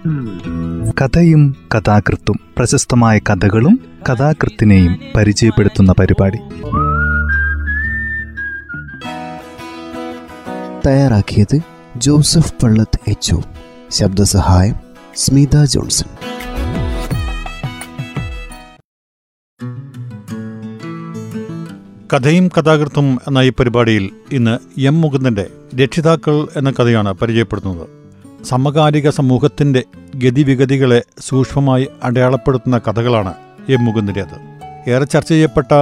കഥയും കഥാകൃത്തും പ്രശസ്തമായ കഥകളും കഥാകൃത്തിനെയും പരിചയപ്പെടുത്തുന്ന പരിപാടി. തയ്യാറാക്കിയത് ജോസഫ് പള്ളത്ത് എച്ച് ശബ്ദസഹായം സ്മിത ജോൺസൺ. കഥയും കഥാകൃത്തും എന്ന ഈ പരിപാടിയിൽ ഇന്ന് എം മുകുന്ദന്റെ രക്ഷിതാക്കൾ എന്ന കഥയാണ് പരിചയപ്പെടുത്തുന്നത് സമകാലിക സമൂഹത്തിന്റെ ഗതിവിഗതികളെ സൂക്ഷ്മമായി അടയാളപ്പെടുത്തുന്ന കഥകളാണ് എം മുകുന്ദരേത് ഏറെ ചർച്ച ചെയ്യപ്പെട്ട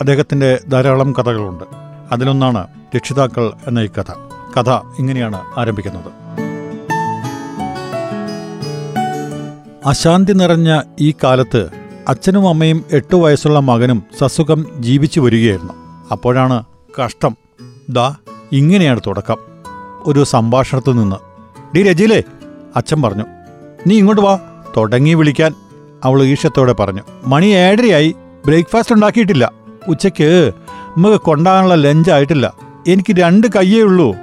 അദ്ദേഹത്തിന്റെ ധാരാളം കഥകളുണ്ട്. അതിലൊന്നാണ് രക്ഷിതാക്കൾ എന്ന ഈ കഥ. കഥ ഇങ്ങനെയാണ് ആരംഭിക്കുന്നത്. അശാന്തി നിറഞ്ഞ ഈ കാലത്ത് അച്ഛനും അമ്മയും എട്ടു വയസ്സുള്ള മകനും സസുഖം ജീവിച്ചു വരികയായിരുന്നു. അപ്പോഴാണ് കഷ്ടം. ദാ ഇങ്ങനെയാണ് തുടക്കം. ഒരു സംഭാഷണത്തിൽ നിന്ന് ഡി രജിലേ അച്ഛൻ പറഞ്ഞു. നീ ഇങ്ങോട്ട് വാ. തുടങ്ങി വിളിക്കാൻ അവൾ ഈഷ്യത്തോടെ പറഞ്ഞു. മണി ഏഴരയായി. ബ്രേക്ക്ഫാസ്റ്റ് ഉണ്ടാക്കിയിട്ടില്ല. ഉച്ചയ്ക്ക് നമുക്ക് കൊണ്ടാകാനുള്ള ലഞ്ചായിട്ടില്ല എനിക്ക് രണ്ട് കയ്യേ ഉള്ളൂ.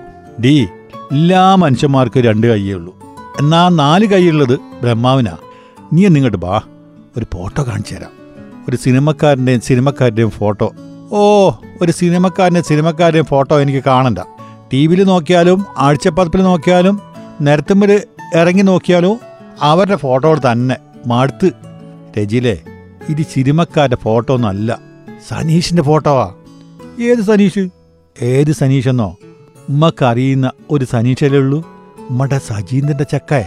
ഡി എല്ലാ മനുഷ്യന്മാർക്ക് രണ്ട് കയ്യേ ഉള്ളൂ. എന്നാ നാല് കൈയുള്ളത് ബ്രഹ്മാവിനാ. നീ എന്നിങ്ങോട്ട് വാ. ഒരു ഫോട്ടോ കാണിച്ചു തരാം. ഒരു സിനിമക്കാരന്റെയും സിനിമക്കാരുടെയും ഫോട്ടോ. ഓ ഒരു സിനിമക്കാരന്റെ സിനിമക്കാരുടെയും ഫോട്ടോ എനിക്ക് കാണണ്ട. ടി വിയിൽ നോക്കിയാലും ആഴ്ചപ്പതിപ്പിൽ നോക്കിയാലും നിരത്തുമ്പിൽ ഇറങ്ങി നോക്കിയാലോ? അവരുടെ ഫോട്ടോ തന്നെ. മടുത്ത്. രജിലേ ഇത് സിനിമക്കാരുടെ ഫോട്ടോ ഒന്നല്ല. സനീഷിന്റെ ഫോട്ടോവാ. ഏത് സനീഷ്? ഏത് സനീഷെന്നോ? ഉമ്മക്കറിയുന്ന ഒരു സനീഷല്ലേ ഉള്ളൂ? ഉമ്മടെ സജീന്ദ്രന്റെ ചക്കയെ.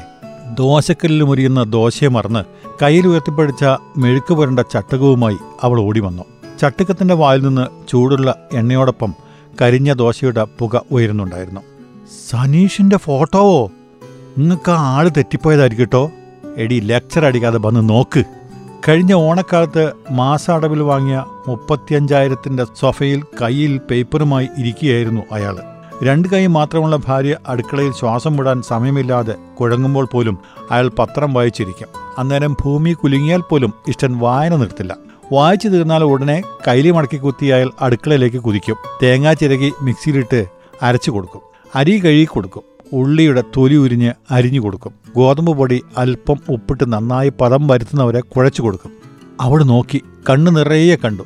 ദോശക്കല്ലിൽ മുറിയുന്ന ദോശയെ മറന്ന് കയ്യിൽ ഉയർത്തിപ്പടിച്ച മെഴുക്ക് പുരണ്ട ചട്ടകവുമായി അവൾ ഓടി വന്നു. ചട്ടുക്കത്തിന്റെ വായിൽ നിന്ന് ചൂടുള്ള എണ്ണയോടൊപ്പം കരിഞ്ഞ ദോശയുടെ പുക ഉയരുന്നുണ്ടായിരുന്നു. സനീഷിന്റെ ഫോട്ടോവോ? നിങ്ങൾക്ക് ആ ആൾ തെറ്റിപ്പോയതായിരിക്കും തെറ്റിപ്പോയതായിരിക്കട്ടോ എടി ലെക്ചർ അടിക്കാതെ വന്ന് നോക്ക്. കഴിഞ്ഞ ഓണക്കാലത്ത് മാസാടവിൽ വാങ്ങിയ മുപ്പത്തിയഞ്ചായിരത്തിന്റെ സൊഫയിൽ കയ്യിൽ പേപ്പറുമായി ഇരിക്കുകയായിരുന്നു അയാൾ രണ്ട് കൈ മാത്രമുള്ള ഭാര്യ അടുക്കളയിൽ ശ്വാസം വിടാൻ സമയമില്ലാതെ കുഴങ്ങുമ്പോൾ പോലും അയാൾ പത്രം വായിച്ചിരിക്കും. അന്നേരം ഭൂമി കുലുങ്ങിയാൽ പോലും ഇഷ്ടൻ വായന നിർത്തില്ല. വായിച്ചു തീർന്നാൽ ഉടനെ കൈലി മടക്കി കുത്തി അയാൾ അടുക്കളയിലേക്ക് കുതിക്കും. തേങ്ങാ ചിരകി മിക്സിയിലിട്ട് അരച്ചു കൊടുക്കും. അരി കഴുകി കൊടുക്കും. ഉള്ളിയുടെ തൊലി ഉരിഞ്ഞ് അരിഞ്ഞു കൊടുക്കും. ഗോതമ്പ് പൊടി അല്പം ഉപ്പിട്ട് നന്നായി പദം വരുത്തുന്നവരെ കുഴച്ചു കൊടുക്കും. അവിടെ നോക്കി കണ്ണു നിറയെ കണ്ടു.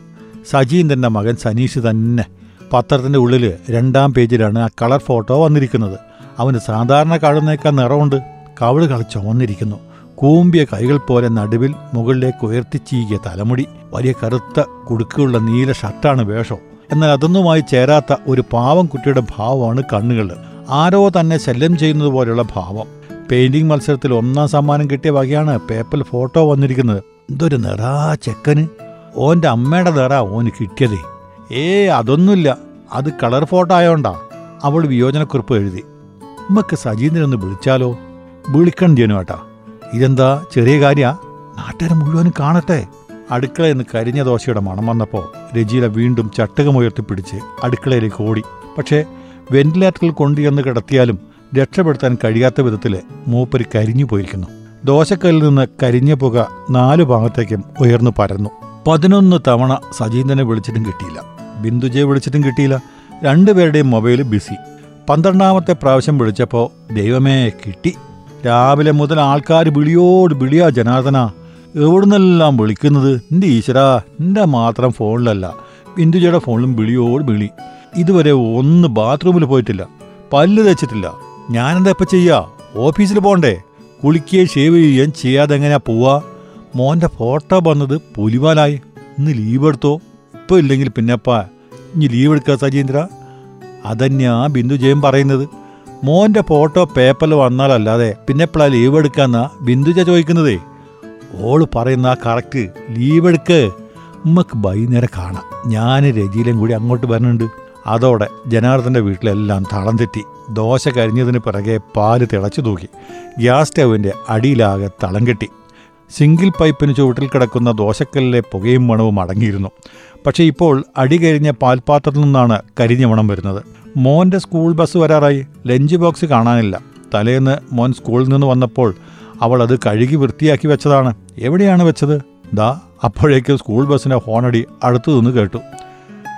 സജീന്ദ്രന്റെ മകൻ സനീഷ് തന്നെ പത്രത്തിന്റെ ഉള്ളിൽ രണ്ടാം പേജിലാണ് ആ കളർ ഫോട്ടോ വന്നിരിക്കുന്നത്. അവന് സാധാരണ കാണുന്നേക്കാൾ നിറമുണ്ട്. കവിൾ കള ചുവന്നിരിക്കുന്നു കൂമ്പിയ കൈകൾ പോലെ നടുവിൽ മുകളിലേക്ക് ഉയർത്തി ഉയർത്തിച്ചീകിയ തലമുടി വലിയ കറുത്ത കുടുക്കുള്ള നീല ഷർട്ടാണ് വേഷം. എന്നാൽ അതൊന്നുമായി ചേരാത്ത ഒരു പാവം കുട്ടിയുടെ ഭാവമാണ് കണ്ണുകൾ ആരോ തന്നെ ശല്യം ചെയ്യുന്നത് പോലെയുള്ള ഭാവം. പെയിന്റിംഗ് മത്സരത്തിൽ ഒന്നാം സമ്മാനം കിട്ടിയ വകയാണ് പേപ്പറിൽ ഫോട്ടോ വന്നിരിക്കുന്നത്. എന്തൊരു നിറാ ചെക്കന്. ഓന്റെ അമ്മയുടെ നിറ ഓന് കിട്ടിയതേ. ഏ അതൊന്നുമില്ല. അത് കളർ ഫോട്ടോ ആയോണ്ടാ. അവൾ വിയോജനക്കുറിപ്പ് എഴുതി. ഉമ്മക്ക് സജീന്ദ്രൻ ഒന്ന് വിളിച്ചാലോ? വിളിക്കണം ജനുവേട്ടാ ഇതെന്താ ചെറിയ കാര്യ? നാട്ടുകാരെ മുഴുവനും കാണട്ടെ. അടുക്കളയിൽ നിന്ന് കരിഞ്ഞ ദോശയുടെ മണം വന്നപ്പോൾ രജീല വീണ്ടും ചട്ടകമുയർത്തിപ്പിടിച്ച് അടുക്കളയിലേക്ക് ഓടി. പക്ഷേ വെന്റിലേറ്ററിൽ കൊണ്ടുചെന്ന് കിടത്തിയാലും രക്ഷപ്പെടുത്താൻ കഴിയാത്ത വിധത്തിൽ മൂപ്പര് കരിഞ്ഞു പോയിരിക്കുന്നു. ദോശക്കല്ലിൽ നിന്ന് കരിഞ്ഞ പുക നാലു ഭാഗത്തേക്കും ഉയർന്നു പരന്നു. പതിനൊന്ന് തവണ സജീന്ദ്രനെ വിളിച്ചിട്ടും കിട്ടിയില്ല. ബിന്ദുജയെ വിളിച്ചിട്ടും കിട്ടിയില്ല. രണ്ടുപേരുടെയും മൊബൈൽ ബിസി. പന്ത്രണ്ടാമത്തെ പ്രാവശ്യം വിളിച്ചപ്പോൾ ദൈവമേ കിട്ടി. രാവിലെ മുതൽ ആൾക്കാർ വിളിയോട് വിളിയാ ജനാർദ്ദന. എവിടുന്നെല്ലാം വിളിക്കുന്നത്? എന്റെ ഈശ്വര എന്റെ മാത്രം ഫോണിലല്ല. ബിന്ദുജയുടെ ഫോണിലും വിളിയോട് വിളി. ഇതുവരെ ഒന്ന് ബാത്റൂമിൽ പോയിട്ടില്ല. പല്ല് തേച്ചിട്ടില്ല. ഞാനെന്താ ഇപ്പം ചെയ്യാ? ഓഫീസിൽ പോണ്ടേ? കുളിക്കുകയും ഷേവ് ചെയ്യുകയും ചെയ്യാതെ എങ്ങനെയാ പോവാ? മോന്റെ ഫോട്ടോ വന്നത് പുലിവാലായി. ഇന്ന് ലീവ് എടുത്തോ? ഇപ്പോൾ ഇല്ലെങ്കിൽ പിന്നെപ്പാ. ഇനി ലീവ് എടുക്കുക സജീന്ദ്ര? അതന്നെയാ ബിന്ദു ജയം പറയുന്നത്. മോന്റെ ഫോട്ടോ പേപ്പറിൽ വന്നാലല്ലാതെ പിന്നെ എപ്പോഴാ ലീവ് എടുക്കാന്നാ ബിന്ദുജ ചോദിക്കുന്നതേ. ഓൾ പറയുന്ന കറക്റ്റ് ലീവ് എടുക്ക്. ഉമ്മക്ക് വൈകുന്നേരം കാണാം. ഞാൻ രജിയിലും കൂടി അങ്ങോട്ട് വരുന്നുണ്ട് അതോടെ ജനാർദ്ദന്റെ വീട്ടിലെല്ലാം തളം തെറ്റി. ദോശ കരിഞ്ഞതിന് പിറകെ പാൽ തിളച്ചു തൂക്കി ഗ്യാസ് സ്റ്റൗവിന്റെ അടിയിലാകെ തളം കെട്ടി. സിംഗിൾ പൈപ്പിന് ചുവട്ടിൽ കിടക്കുന്ന ദോശക്കല്ലിലെ പുകയും മണവും അടങ്ങിയിരുന്നു. പക്ഷേ ഇപ്പോൾ അടി കരിഞ്ഞ പാൽപാത്രത്തിൽ നിന്നാണ് കരിഞ്ഞ മണം വരുന്നത്. മോന്റെ സ്കൂൾ ബസ് വരാറായി. ലഞ്ച് ബോക്സ് കാണാനില്ല. തലേന്ന് മോൻ സ്കൂളിൽ നിന്ന് വന്നപ്പോൾ അവൾ അത് കഴുകി വൃത്തിയാക്കി വെച്ചതാണ്. എവിടെയാണ് വെച്ചത്? ദാ അപ്പോഴേക്കും സ്കൂൾ ബസ്സിന്റെ ഹോണടി അടുത്തു നിന്ന് കേട്ടു.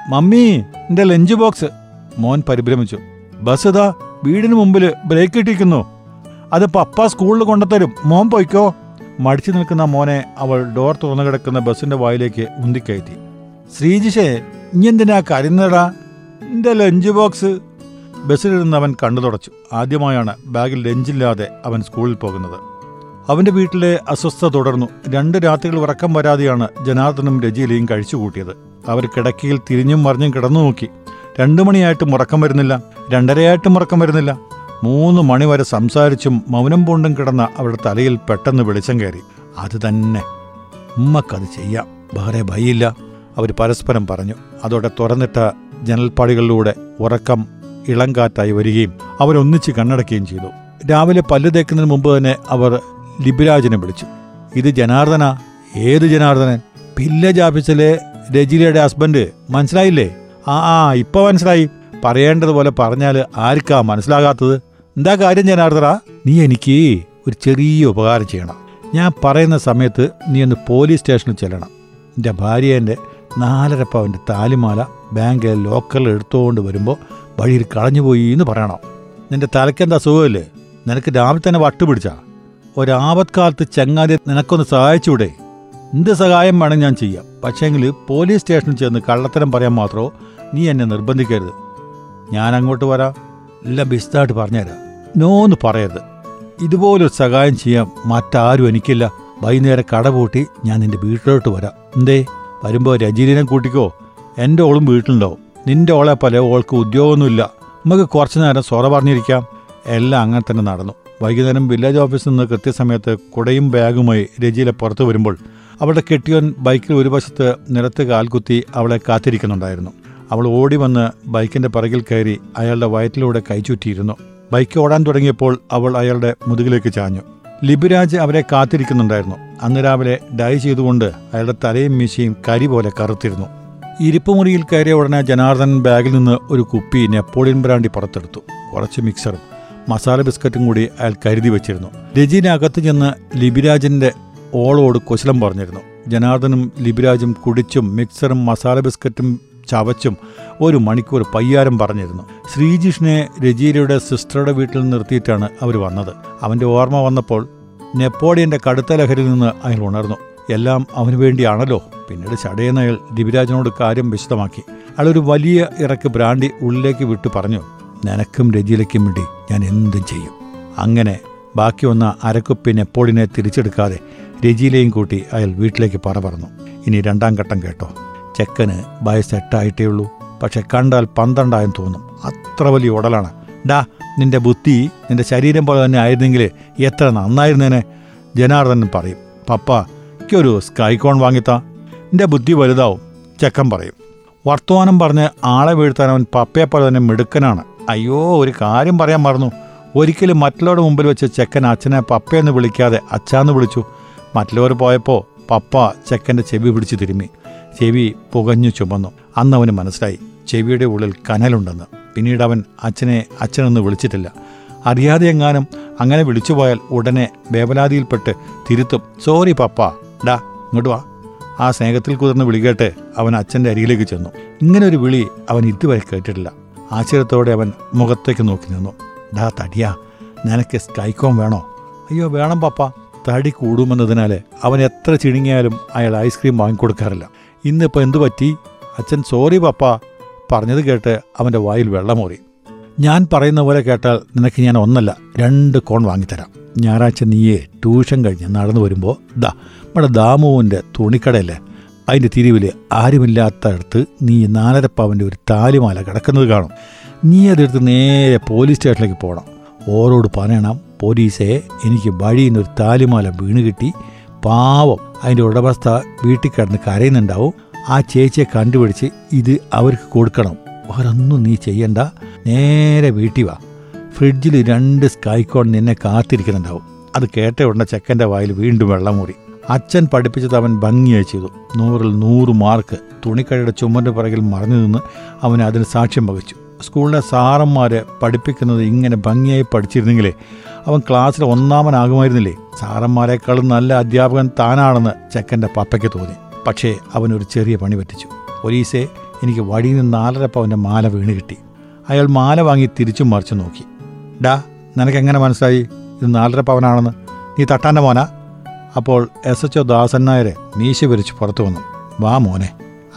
മമ്മി എന്റെ ലഞ്ച് ബോക്സ്. മോൻ പരിഭ്രമിച്ചു. ബസ് ഇതാ വീടിന് മുമ്പിൽ ബ്രേക്ക് ഇട്ടിരിക്കുന്നു. അത് പപ്പ സ്കൂളിൽ കൊണ്ടുത്തരും മോൻ പോയിക്കോ. മടിച്ചു നിൽക്കുന്ന മോനെ അവൾ ഡോർ തുറന്നു കിടക്കുന്ന ബസ്സിന്റെ വായിലേക്ക് ഉന്തിക്കയറ്റി. ശ്രീജിഷേ എന്തിനാ കരുന്നടാ എന്റെ ലഞ്ച് ബോക്സ്. ബസ്സിലിരുന്ന് അവൻ കണ്ണു തുടച്ചു. ആദ്യമായാണ് ബാഗിൽ ലഞ്ചില്ലാതെ അവൻ സ്കൂളിൽ പോകുന്നത്. അവന്റെ വീട്ടിലെ അസ്വസ്ഥത തുടർന്നു. രണ്ട് രാത്രികൾ ഉറക്കം വരാതെയാണ് ജനാർദ്ദനും രജിയിലെയും കഴിച്ചുകൂട്ടിയത്. അവർ കിടക്കയിൽ തിരിഞ്ഞും മറിഞ്ഞും കിടന്നു നോക്കി. രണ്ടു മണിയായിട്ടും ഉറക്കം വരുന്നില്ല. രണ്ടരയായിട്ടും ഉറക്കം വരുന്നില്ല. മൂന്ന് മണിവരെ സംസാരിച്ചും മൗനം പൂണ്ടും കിടന്ന അവരുടെ തലയിൽ പെട്ടെന്ന് വെളിച്ചം കയറി. അത് തന്നെ. ഉമ്മക്കത് ചെയ്യാം. വേറെ ഭയില്ല അവർ പരസ്പരം പറഞ്ഞു. അതോടെ തുറന്നിട്ട ജനൽപ്പാടികളിലൂടെ ഉറക്കം ഇളം കാറ്റായി വരികയും അവരൊന്നിച്ച് കണ്ണടക്കുകയും ചെയ്തു. രാവിലെ പല്ല് തേക്കുന്നതിന് മുമ്പ് തന്നെ അവർ ലിബിരാജിനെ വിളിച്ചു. ഇത് ജനാർദ്ദന? ഏത് ജനാർദ്ദനൻ? പില്ല ഓഫീസിലെ രജിലയുടെ ഹസ്ബൻഡ് മനസ്സിലായില്ലേ? ആ ആ ഇപ്പൊ മനസ്സിലായി. പറയേണ്ടതുപോലെ പറഞ്ഞാൽ ആർക്കാ മനസ്സിലാകാത്തത്? എന്താ കാര്യം ജനാർദ്ദറ നീ എനിക്ക് ഒരു ചെറിയ ഉപകാരം ചെയ്യണം. ഞാൻ പറയുന്ന സമയത്ത് നീ ഒന്ന് പോലീസ് സ്റ്റേഷനിൽ ചെല്ലണം. എന്റെ ഭാര്യേന്റെ നാലര പവന്റെ താലിമാല ബാങ്കിലെ ലോക്കറിൽ എടുത്തുകൊണ്ട് വരുമ്പോൾ വഴിയിൽ കളഞ്ഞുപോയി എന്ന് പറയണം. നിന്റെ തലയ്ക്കെന്താ സുഖമില്ലേ? നിനക്ക് രാവിലെ തന്നെ വട്ടുപിടിച്ചാ ഒരാപത്കാലത്ത് ചങ്ങാതി നിനക്കൊന്ന് സഹായിച്ചൂടെ? എന്ത് സഹായം വേണം ഞാൻ ചെയ്യാം? പക്ഷേങ്കിൽ പോലീസ് സ്റ്റേഷനിൽ ചെന്ന് കള്ളത്തരം പറയാൻ മാത്രമോ നീ എന്നെ നിർബന്ധിക്കരുത്. ഞാൻ അങ്ങോട്ട് വരാം. എല്ലാം ബിസ്തായിട്ട് പറഞ്ഞുതരാം. നോന്ന് പറയരുത്. ഇതുപോലൊരു സഹായം ചെയ്യാൻ മറ്റാരും എനിക്കില്ല. വൈകുന്നേരം കട പൂട്ടി ഞാൻ നിന്റെ വീട്ടിലോട്ട് വരാം. എന്തേ? വരുമ്പോൾ രജീലിനെ കൂട്ടിക്കോ? എന്റെ ഓളും വീട്ടിലുണ്ടാവും. നിന്റെ ഓളെ പോലെ ഓൾക്ക് ഉദ്യോഗമൊന്നുമില്ല. നമുക്ക് കുറച്ച് നേരം സൊറ പറഞ്ഞിരിക്കാം. എല്ലാം അങ്ങനെ തന്നെ നടന്നു. വൈകുന്നേരം വില്ലേജ് ഓഫീസിൽ നിന്ന് കൃത്യസമയത്ത് കുടയും ബാഗുമായി രജിയിലെ പുറത്തു വരുമ്പോൾ അവളുടെ കെട്ടിയോൻ ബൈക്കിൽ ഒരു വശത്ത് നിലത്ത് കാൽകുത്തി അവളെ കാത്തിരിക്കുന്നുണ്ടായിരുന്നു. അവൾ ഓടി വന്ന് ബൈക്കിന്റെ പിറകിൽ കയറി അയാളുടെ വയറ്റിലൂടെ കൈചുറ്റിയിരുന്നു ബൈക്ക് ഓടാൻ തുടങ്ങിയപ്പോൾ അവൾ അയാളുടെ മുതുകിലേക്ക് ചാഞ്ഞു. ലിബിരാജ് അവരെ കാത്തിരിക്കുന്നുണ്ടായിരുന്നു. അന്ന് രാവിലെ ഡൈ ചെയ്തുകൊണ്ട് അയാളുടെ തലയും മീശയും കരി പോലെ കറുത്തിരുന്നു. ഇരിപ്പുമുറിയിൽ കയറിയ ഉടനെ ജനാർദ്ദൻ ബാഗിൽ നിന്ന് ഒരു കുപ്പി നെപ്പോളിയൻ ബ്രാൻഡി പുറത്തെടുത്തു. കുറച്ച് മിക്സറും മസാല ബിസ്ക്കറ്റും കൂടി അയാൾ കരുതി വെച്ചിരുന്നു. രജീന അകത്ത് ചെന്ന് ലിബിരാജിന്റെ ഓളോട് കുശലം പറഞ്ഞിരുന്നു. ജനാർദ്ദനും ലിബിരാജും കുടിച്ചും മിക്സറും മസാല ബിസ്ക്കറ്റും ചവച്ചും ഒരു മണിക്കൂർ പയ്യാരം പറഞ്ഞിരുന്നു. ശ്രീജിഷിനെ രജീരയുടെ സിസ്റ്ററുടെ വീട്ടിൽ നിർത്തിയിട്ടാണ് അവർ വന്നത്. അവന്റെ ഓർമ്മ വന്നപ്പോൾ നെപ്പോളിയന്റെ കടുത്ത ലഹരിയിൽ നിന്ന് അയാൾ ഉണർന്നു. എല്ലാം അവന് വേണ്ടിയാണല്ലോ. പിന്നീട് ചടയെന്ന് അയാൾ ലിബിരാജിനോട് കാര്യം വിശദമാക്കി. അയാളൊരു വലിയ ഇറക്ക് ബ്രാൻഡി ഉള്ളിലേക്ക് വിട്ടു പറഞ്ഞു നിനക്കും രജിയിലേക്കും വേണ്ടി ഞാൻ എന്തും ചെയ്യും. അങ്ങനെ ബാക്കി വന്ന അരക്കുപ്പി നെപ്പോളിനെ തിരിച്ചെടുക്കാതെ രജിയിലെയും കൂട്ടി അയാൾ വീട്ടിലേക്ക് പറ പറഞ്ഞു ഇനി രണ്ടാം ഘട്ടം കേട്ടോ. ചെക്കന് വയസ്സ് എട്ടായിട്ടേ ഉള്ളൂ. പക്ഷെ കണ്ടാൽ പന്ത്രണ്ടായെന്ന് തോന്നും. അത്ര വലിയ ഉടലാണ്. ഡാ നിന്റെ ബുദ്ധി നിന്റെ ശരീരം പോലെ തന്നെ ആയിരുന്നെങ്കിൽ എത്ര നന്നായിരുന്നേനെ. ജനാർദ്ദനൻ പറയും. പപ്പ എനിക്കൊരു സ്കൈകോൺ വാങ്ങിത്താ. നിന്റെ ബുദ്ധി വലുതാവും ചെക്കൻ പറയും. വർത്തമാനം പറഞ്ഞ് ആളെ വീഴ്ത്താൻ അവൻ പപ്പയെ പോലെ തന്നെ മിടുക്കനാണ്. അയ്യോ ഒരു കാര്യം പറയാൻ മറന്നു. ഒരിക്കലും മറ്റുള്ളവരുടെ മുമ്പിൽ വെച്ച് ചെക്കൻ അച്ഛനെ പപ്പയെന്ന് വിളിക്കാതെ അച്ഛാന്ന് വിളിച്ചു. മറ്റുള്ളവർ പോയപ്പോൾ പപ്പ ചെക്കന്റെ ചെവി പിടിച്ച് തിരുമ്മി. ചെവി പുകഞ്ഞു ചുമന്നു. അന്ന് അവന് മനസ്സിലായി. ചെവിയുടെ ഉള്ളിൽ കനലുണ്ടെന്ന്. പിന്നീട് അവൻ അച്ഛനെ അച്ഛനൊന്ന് വിളിച്ചിട്ടില്ല. അറിയാതെ എങ്ങാനും അങ്ങനെ വിളിച്ചുപോയാൽ ഉടനെ വേവലാതിയിൽപ്പെട്ട് തിരുത്തും. Sorry papa. ഡാ ഇങ്ങോട്ട് വാ. ആ സ്നേഹത്തിൽ കുതിർന്ന് വിളി കേട്ട് അവൻ അച്ഛന്റെ അരികിലേക്ക് ചെന്നു. ഇങ്ങനെ ഒരു വിളി അവൻ ഇതുവരെ കേട്ടിട്ടില്ല. ആശ്ചര്യത്തോടെ അവൻ മുഖത്തേക്ക് നോക്കി നിന്നു. ഡാ തടിയാ. നിനക്ക് സ്കൈക്കോം വേണോ? അയ്യോ വേണം പപ്പ. തടി കൂടുമെന്നതിനാൽ അവൻ എത്ര ചിണുങ്ങിയാലും അയാൾ ഐസ്ക്രീം വാങ്ങിക്കൊടുക്കാറില്ല. ഇന്നിപ്പോൾ എന്തു പറ്റി? അച്ഛൻ സോറി പപ്പ പറഞ്ഞത് കേട്ട് അവന്റെ വായിൽ വെള്ളമോറി. ഞാൻ പറയുന്ന പോലെ കേട്ടാൽ നിനക്ക് ഞാൻ ഒന്നല്ല രണ്ട് കോൺ വാങ്ങിത്തരാം. ഞായറാഴ്ച നീയെ ട്യൂഷൻ കഴിഞ്ഞ് നടന്നു വരുമ്പോൾ ദാ നമ്മുടെ ദാമുവിന്റെ തുണിക്കടയല്ലേ? അതിന്റെ തിരിവിൽ ആരുമില്ലാത്തടത്ത് നീ നാലര പവന്റെ ഒരു താലിമാല കിടക്കുന്നത് കാണും. നീ അതെടുത്ത് നേരെ പോലീസ് സ്റ്റേഷനിലേക്ക് പോകണം ഓരോട് പറയണം പോലീസെ എനിക്ക് വഴിയിൽ നിന്നൊരു താലിമാല വീണ് കിട്ടി. പാവം. അതിന്റെ ഉടമസ്ഥ വീട്ടിൽ കിടന്ന് കരയുന്നുണ്ടാവും. ആ ചേച്ചിയെ കണ്ടുപിടിച്ച് ഇത് അവർക്ക് കൊടുക്കണം. വേറൊന്നും നീ ചെയ്യണ്ട. നേരെ വീട്ടിൽ വാ. ഫ്രിഡ്ജിൽ രണ്ട് സ്കൈക്കോൺ നിന്നെ കാത്തിരിക്കുന്നുണ്ടാവും. അത് കേട്ട ഉടനെ ചെക്കന്റെ വായിൽ വീണ്ടും വെള്ളം മൂറി അച്ഛൻ പഠിപ്പിച്ചത് അവൻ ഭംഗിയായി ചെയ്തു. നൂറിൽ നൂറ് മാർക്ക്. തുണിക്കടയുടെ ചുമന്റെ പിറകിൽ മറഞ്ഞു നിന്ന് അവൻ അതിന് സാക്ഷ്യം വഹിച്ചു. സ്കൂളിലെ സാറന്മാർ പഠിപ്പിക്കുന്നത് ഇങ്ങനെ ഭംഗിയായി പഠിച്ചിരുന്നെങ്കിലേ അവൻ ക്ലാസ്സിൽ ഒന്നാമനാകുമായിരുന്നില്ലേ? സാറന്മാരെക്കാളും നല്ല അധ്യാപകൻ താനാണെന്ന് ചെക്കന്റെ പപ്പയ്ക്ക് തോന്നി. പക്ഷേ അവനൊരു ചെറിയ പണി പറ്റിച്ചു. ഒരീസെ എനിക്ക് വഴിയിൽ നിന്ന് നാലര പവന്റെ മാല വീണ് കിട്ടി. അയാൾ മാല വാങ്ങി തിരിച്ചും മറിച്ചു നോക്കി. ഡാ നിനക്കെങ്ങനെ മനസ്സിലായി? ഇത് നാലര പവനാണെന്ന്. നീ തട്ടാന്റെ മോനാ? അപ്പോൾ എസ് എച്ച് ഒ ദാസൻ നായരെ മീശ വിരിച്ച് പുറത്തു വന്നു. വാ മോനെ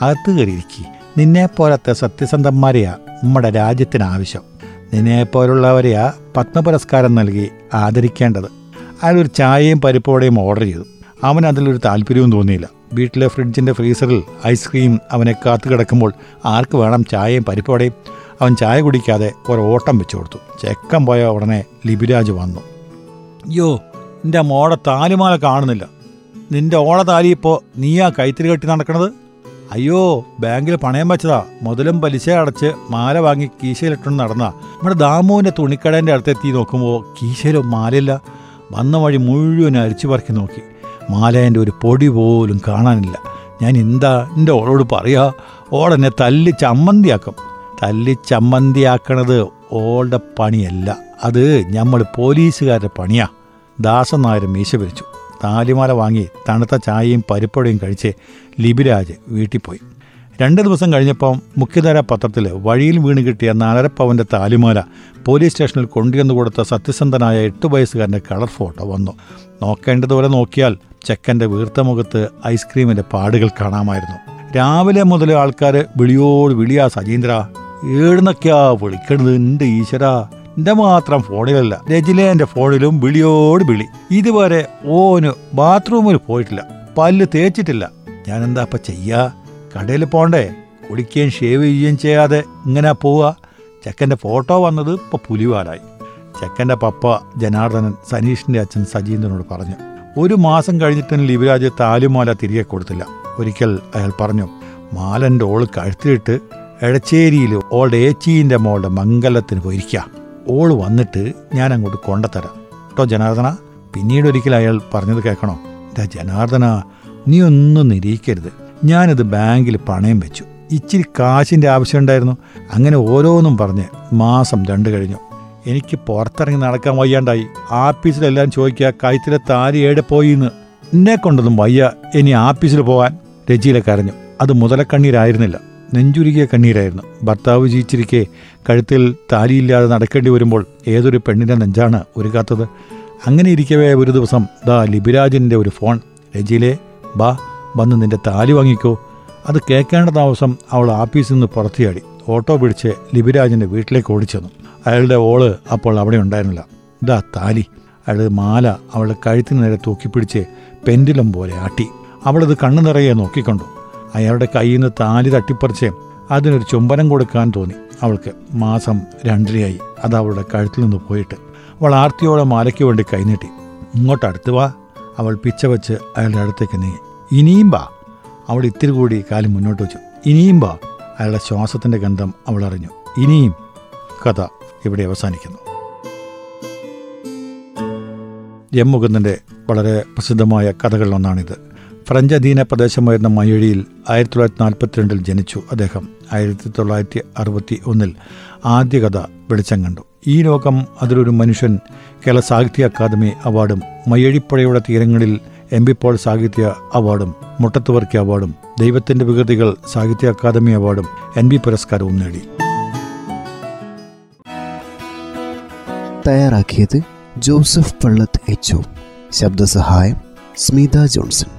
അകത്ത് കയറിയിരിക്കി. നിന്നെപ്പോലത്തെ സത്യസന്ധന്മാരെയാ നമ്മുടെ രാജ്യത്തിന് ആവശ്യം നിന്നെപ്പോലുള്ളവരെയാ പത്മപുരസ്കാരം നൽകി ആദരിക്കേണ്ടത്. അയാളൊരു ചായയും പരിപ്പോടെയും ഓർഡർ ചെയ്തു. അവൻ അതിലൊരു താല്പര്യവും തോന്നിയില്ല. വീട്ടിലെ ഫ്രിഡ്ജിന്റെ ഫ്രീസറിൽ ഐസ്ക്രീം അവനെ കാത്തു കിടക്കുമ്പോൾ ആർക്ക് വേണം ചായയും പരിപ്പോടെയും അവൻ ചായ കുടിക്കാതെ ഒരു ഓട്ടം വെച്ചു കൊടുത്തു. ചെക്കൻ പോയ ഉടനെ ലിബിരാജ് വന്നു. അയ്യോ നിന്റെ മോടെ താലിമാല കാണുന്നില്ല. നിന്റെ ഓള താലി ഇപ്പോൾ നീയാ കൈത്തിരി കെട്ടി നടക്കണത്? അയ്യോ ബാങ്കിൽ പണയം വെച്ചതാ. മുതലും പലിശ അടച്ച് മാല വാങ്ങി കീശയിലിട്ടു നടന്ന. നമ്മുടെ ദാമുവിന്റെ തുണിക്കടേന്റെ അടുത്തെത്തി നോക്കുമ്പോൾ കീശയിലും മാലയില്ല. വന്ന വഴി മുഴുവൻ അരിച്ചു പറക്കി നോക്കി. മാലേന്റെ ഒരു പൊടി പോലും കാണാനില്ല. ഞാൻ എന്താ എന്റെ ഓളോട് പറയാ? ഓളെന്നെ തല്ലി ചമ്മന്തിയാക്കും. തല്ലി ചമ്മന്തിയാക്കണത് ഓളുടെ പണിയല്ല. അത് നമ്മൾ പോലീസുകാരുടെ പണിയാ. ദാസൻ നായർ മീശ പിരിച്ചു. താലിമാല വാങ്ങി തണുത്ത ചായയും പരിപ്പടയും കഴിച്ച് ലിബിരാജ് വീട്ടിൽ പോയി രണ്ട് ദിവസം കഴിഞ്ഞപ്പം മുഖ്യധാര പത്രത്തിൽ വഴിയിൽ വീണ് കിട്ടിയ നാലരപ്പവന്റെ താലിമാല പോലീസ് സ്റ്റേഷനിൽ കൊണ്ടുവന്നു കൊടുത്ത സത്യസന്ധനായ എട്ട് വയസ്സുകാരന്റെ കളർ ഫോട്ടോ വന്നു. നോക്കേണ്ടതുപോലെ നോക്കിയാൽ ചെക്കന്റെ വീർത്ത മുഖത്ത് ഐസ്ക്രീമിന്റെ പാടുകൾ കാണാമായിരുന്നു. രാവിലെ മുതൽ ആൾക്കാർ വിളിയോട് വിളിയാ സജീന്ദ്ര. ഏടുന്നൊക്കെയാ വിളിക്കണത് എന്റെ ഈശ്വരാ. എന്റെ മാത്രം ഫോണിലല്ല. രജിലേന്റെ ഫോണിലും വിളിയോട് വിളി. ഇതുവരെ ഓന് ബാത്റൂമിൽ പോയിട്ടില്ല. പല്ല് തേച്ചിട്ടില്ല. ഞാൻ എന്താ അപ്പം ചെയ്യാ? കടയിൽ പോണ്ടേ? കുളിക്കുകയും ഷേവ് ചെയ്യുകയും ചെയ്യാതെ ഇങ്ങനെ പോവുക. ചെക്കന്റെ ഫോട്ടോ വന്നത് ഇപ്പോൾ പുലിവാലായി. ചെക്കന്റെ പപ്പ ജനാർദ്ദനൻ സനീഷിന്റെ അച്ഛൻ സജീന്ദ്രനോട് പറഞ്ഞു. ഒരു മാസം കഴിഞ്ഞിട്ടും ലിവിരാജ് താലുമാല തിരികെ കൊടുത്തില്ല. ഒരിക്കൽ അയാൾ പറഞ്ഞു മാലന്റെ ഓൾ കഴുത്തിലിട്ട് എടച്ചേരിയിൽ ഓളുടെ ഏച്ചീന്റെ മോളുടെ മംഗലത്തിന് പോയിരിക്കുക ഓൾ വന്നിട്ട് ഞാൻ അങ്ങോട്ട് കൊണ്ടത്തരാം. കേട്ടോ ജനാർദ്ദന പിന്നീട് ഒരിക്കൽ അയാൾ പറഞ്ഞത് കേൾക്കണോ? ഇതാ ജനാർദ്ദന നീ ഒന്നും നിരീക്കരുത്. ഞാനത് ബാങ്കിൽ പണയം വെച്ചു. ഇച്ചിരി കാശിന്റെ ആവശ്യമുണ്ടായിരുന്നു. അങ്ങനെ ഓരോന്നും പറഞ്ഞ് മാസം രണ്ട് കഴിഞ്ഞു. എനിക്ക് പുറത്തിറങ്ങി നടക്കാൻ വയ്യാണ്ടായി. ആഫീസിലെല്ലാം ചോദിക്കുക കൈത്തിലെ താരി ഏടെ പോയിന്ന്? എന്നെ കൊണ്ടൊന്നും വയ്യ. ഇനി ആഫീസിൽ പോകാൻ രജിയിലെ കരഞ്ഞു അത് മുതലക്കണ്ണീരായിരുന്നില്ല. നെഞ്ചുരുകിയ കണ്ണീരായിരുന്നു. ഭർത്താവ് ജീവിച്ചിരിക്കെ കഴുത്തിൽ താലിയില്ലാതെ നടക്കേണ്ടി വരുമ്പോൾ ഏതൊരു പെണ്ണിന്റെ നെഞ്ചാണ് ഒരുക്കാത്തത് അങ്ങനെ ഇരിക്കവേ ഒരു ദിവസം ദാ ലിബിരാജിന്റെ ഒരു ഫോൺ. രജിയിലെ ബാ വന്ന് നിന്റെ താലി വാങ്ങിക്കോ. അത് കേൾക്കേണ്ട താമസം അവൾ ആഫീസിൽ നിന്ന് പുറത്തിയാടി ഓട്ടോ പിടിച്ച് ലിബിരാജിന്റെ വീട്ടിലേക്ക് ഓടിച്ചെന്നു. അയാളുടെ ഓൾ അപ്പോൾ അവിടെ ഉണ്ടായിരുന്നില്ല. ഇതാ താലി. അയാളുടെ മാല അവളുടെ കഴുത്തിന് നേരെ തൂക്കിപ്പിടിച്ച് പെൻഡിലം പോലെ ആട്ടി. അവളത് കണ്ണു നിറയെ നോക്കിക്കൊണ്ടു. അയാളുടെ കയ്യിൽ നിന്ന് താലി തട്ടിപ്പറിച്ച് അതിനൊരു ചുംബനം കൊടുക്കാൻ തോന്നി. അവൾക്ക് മാസം രണ്ടരയായി. അത് അവളുടെ കഴുത്തിൽ നിന്ന് പോയിട്ട് അവൾ ആർത്തിയോടെ മാലയ്ക്ക് വേണ്ടി കൈനീട്ടി. ഇങ്ങോട്ട് അടുത്ത് വാ. അവൾ പിച്ച വെച്ച് അയാളുടെ അടുത്തേക്ക് നീങ്ങി. ഇനിയും വാ. അവൾ ഇത്തിരി കൂടി കാലം മുന്നോട്ട് വെച്ചു. ഇനിയും വാ. അയാളുടെ ശ്വാസത്തിന്റെ ഗന്ധം അവൾ അറിഞ്ഞു. ഇനിയും. കഥ ഇവിടെ അവസാനിക്കുന്നു. എം മുകുന്ദന്റെ വളരെ പ്രസിദ്ധമായ കഥകളിലൊന്നാണിത്. ഫ്രഞ്ച് അധീന പ്രദേശമായിരുന്ന മയഴിയിൽ ആയിരത്തി തൊള്ളായിരത്തി നാൽപ്പത്തിരണ്ടിൽ ജനിച്ചു അദ്ദേഹം. ആയിരത്തി തൊള്ളായിരത്തി അറുപത്തി ഒന്നിൽ ആദ്യ കഥ വെളിച്ചം കണ്ടു. ഈ ലോകം അതിലൊരു മനുഷ്യൻ കേരള സാഹിത്യ അക്കാദമി അവാർഡും മയ്യഴിപ്പുഴയുടെ തീരങ്ങളിൽ എം പി പോൾ സാഹിത്യ അവാർഡും മുട്ടത്തുവർക്കി അവാർഡും ദൈവത്തിന്റെ വികൃതികൾ സാഹിത്യ അക്കാദമി അവാർഡും എൻ ബി പുരസ്കാരവും നേടി. തയ്യാറാക്കിയത് ജോസഫ് പള്ളത്ത് എച്ച് ശബ്ദസഹായം സ്മിത ജോൺസൺ.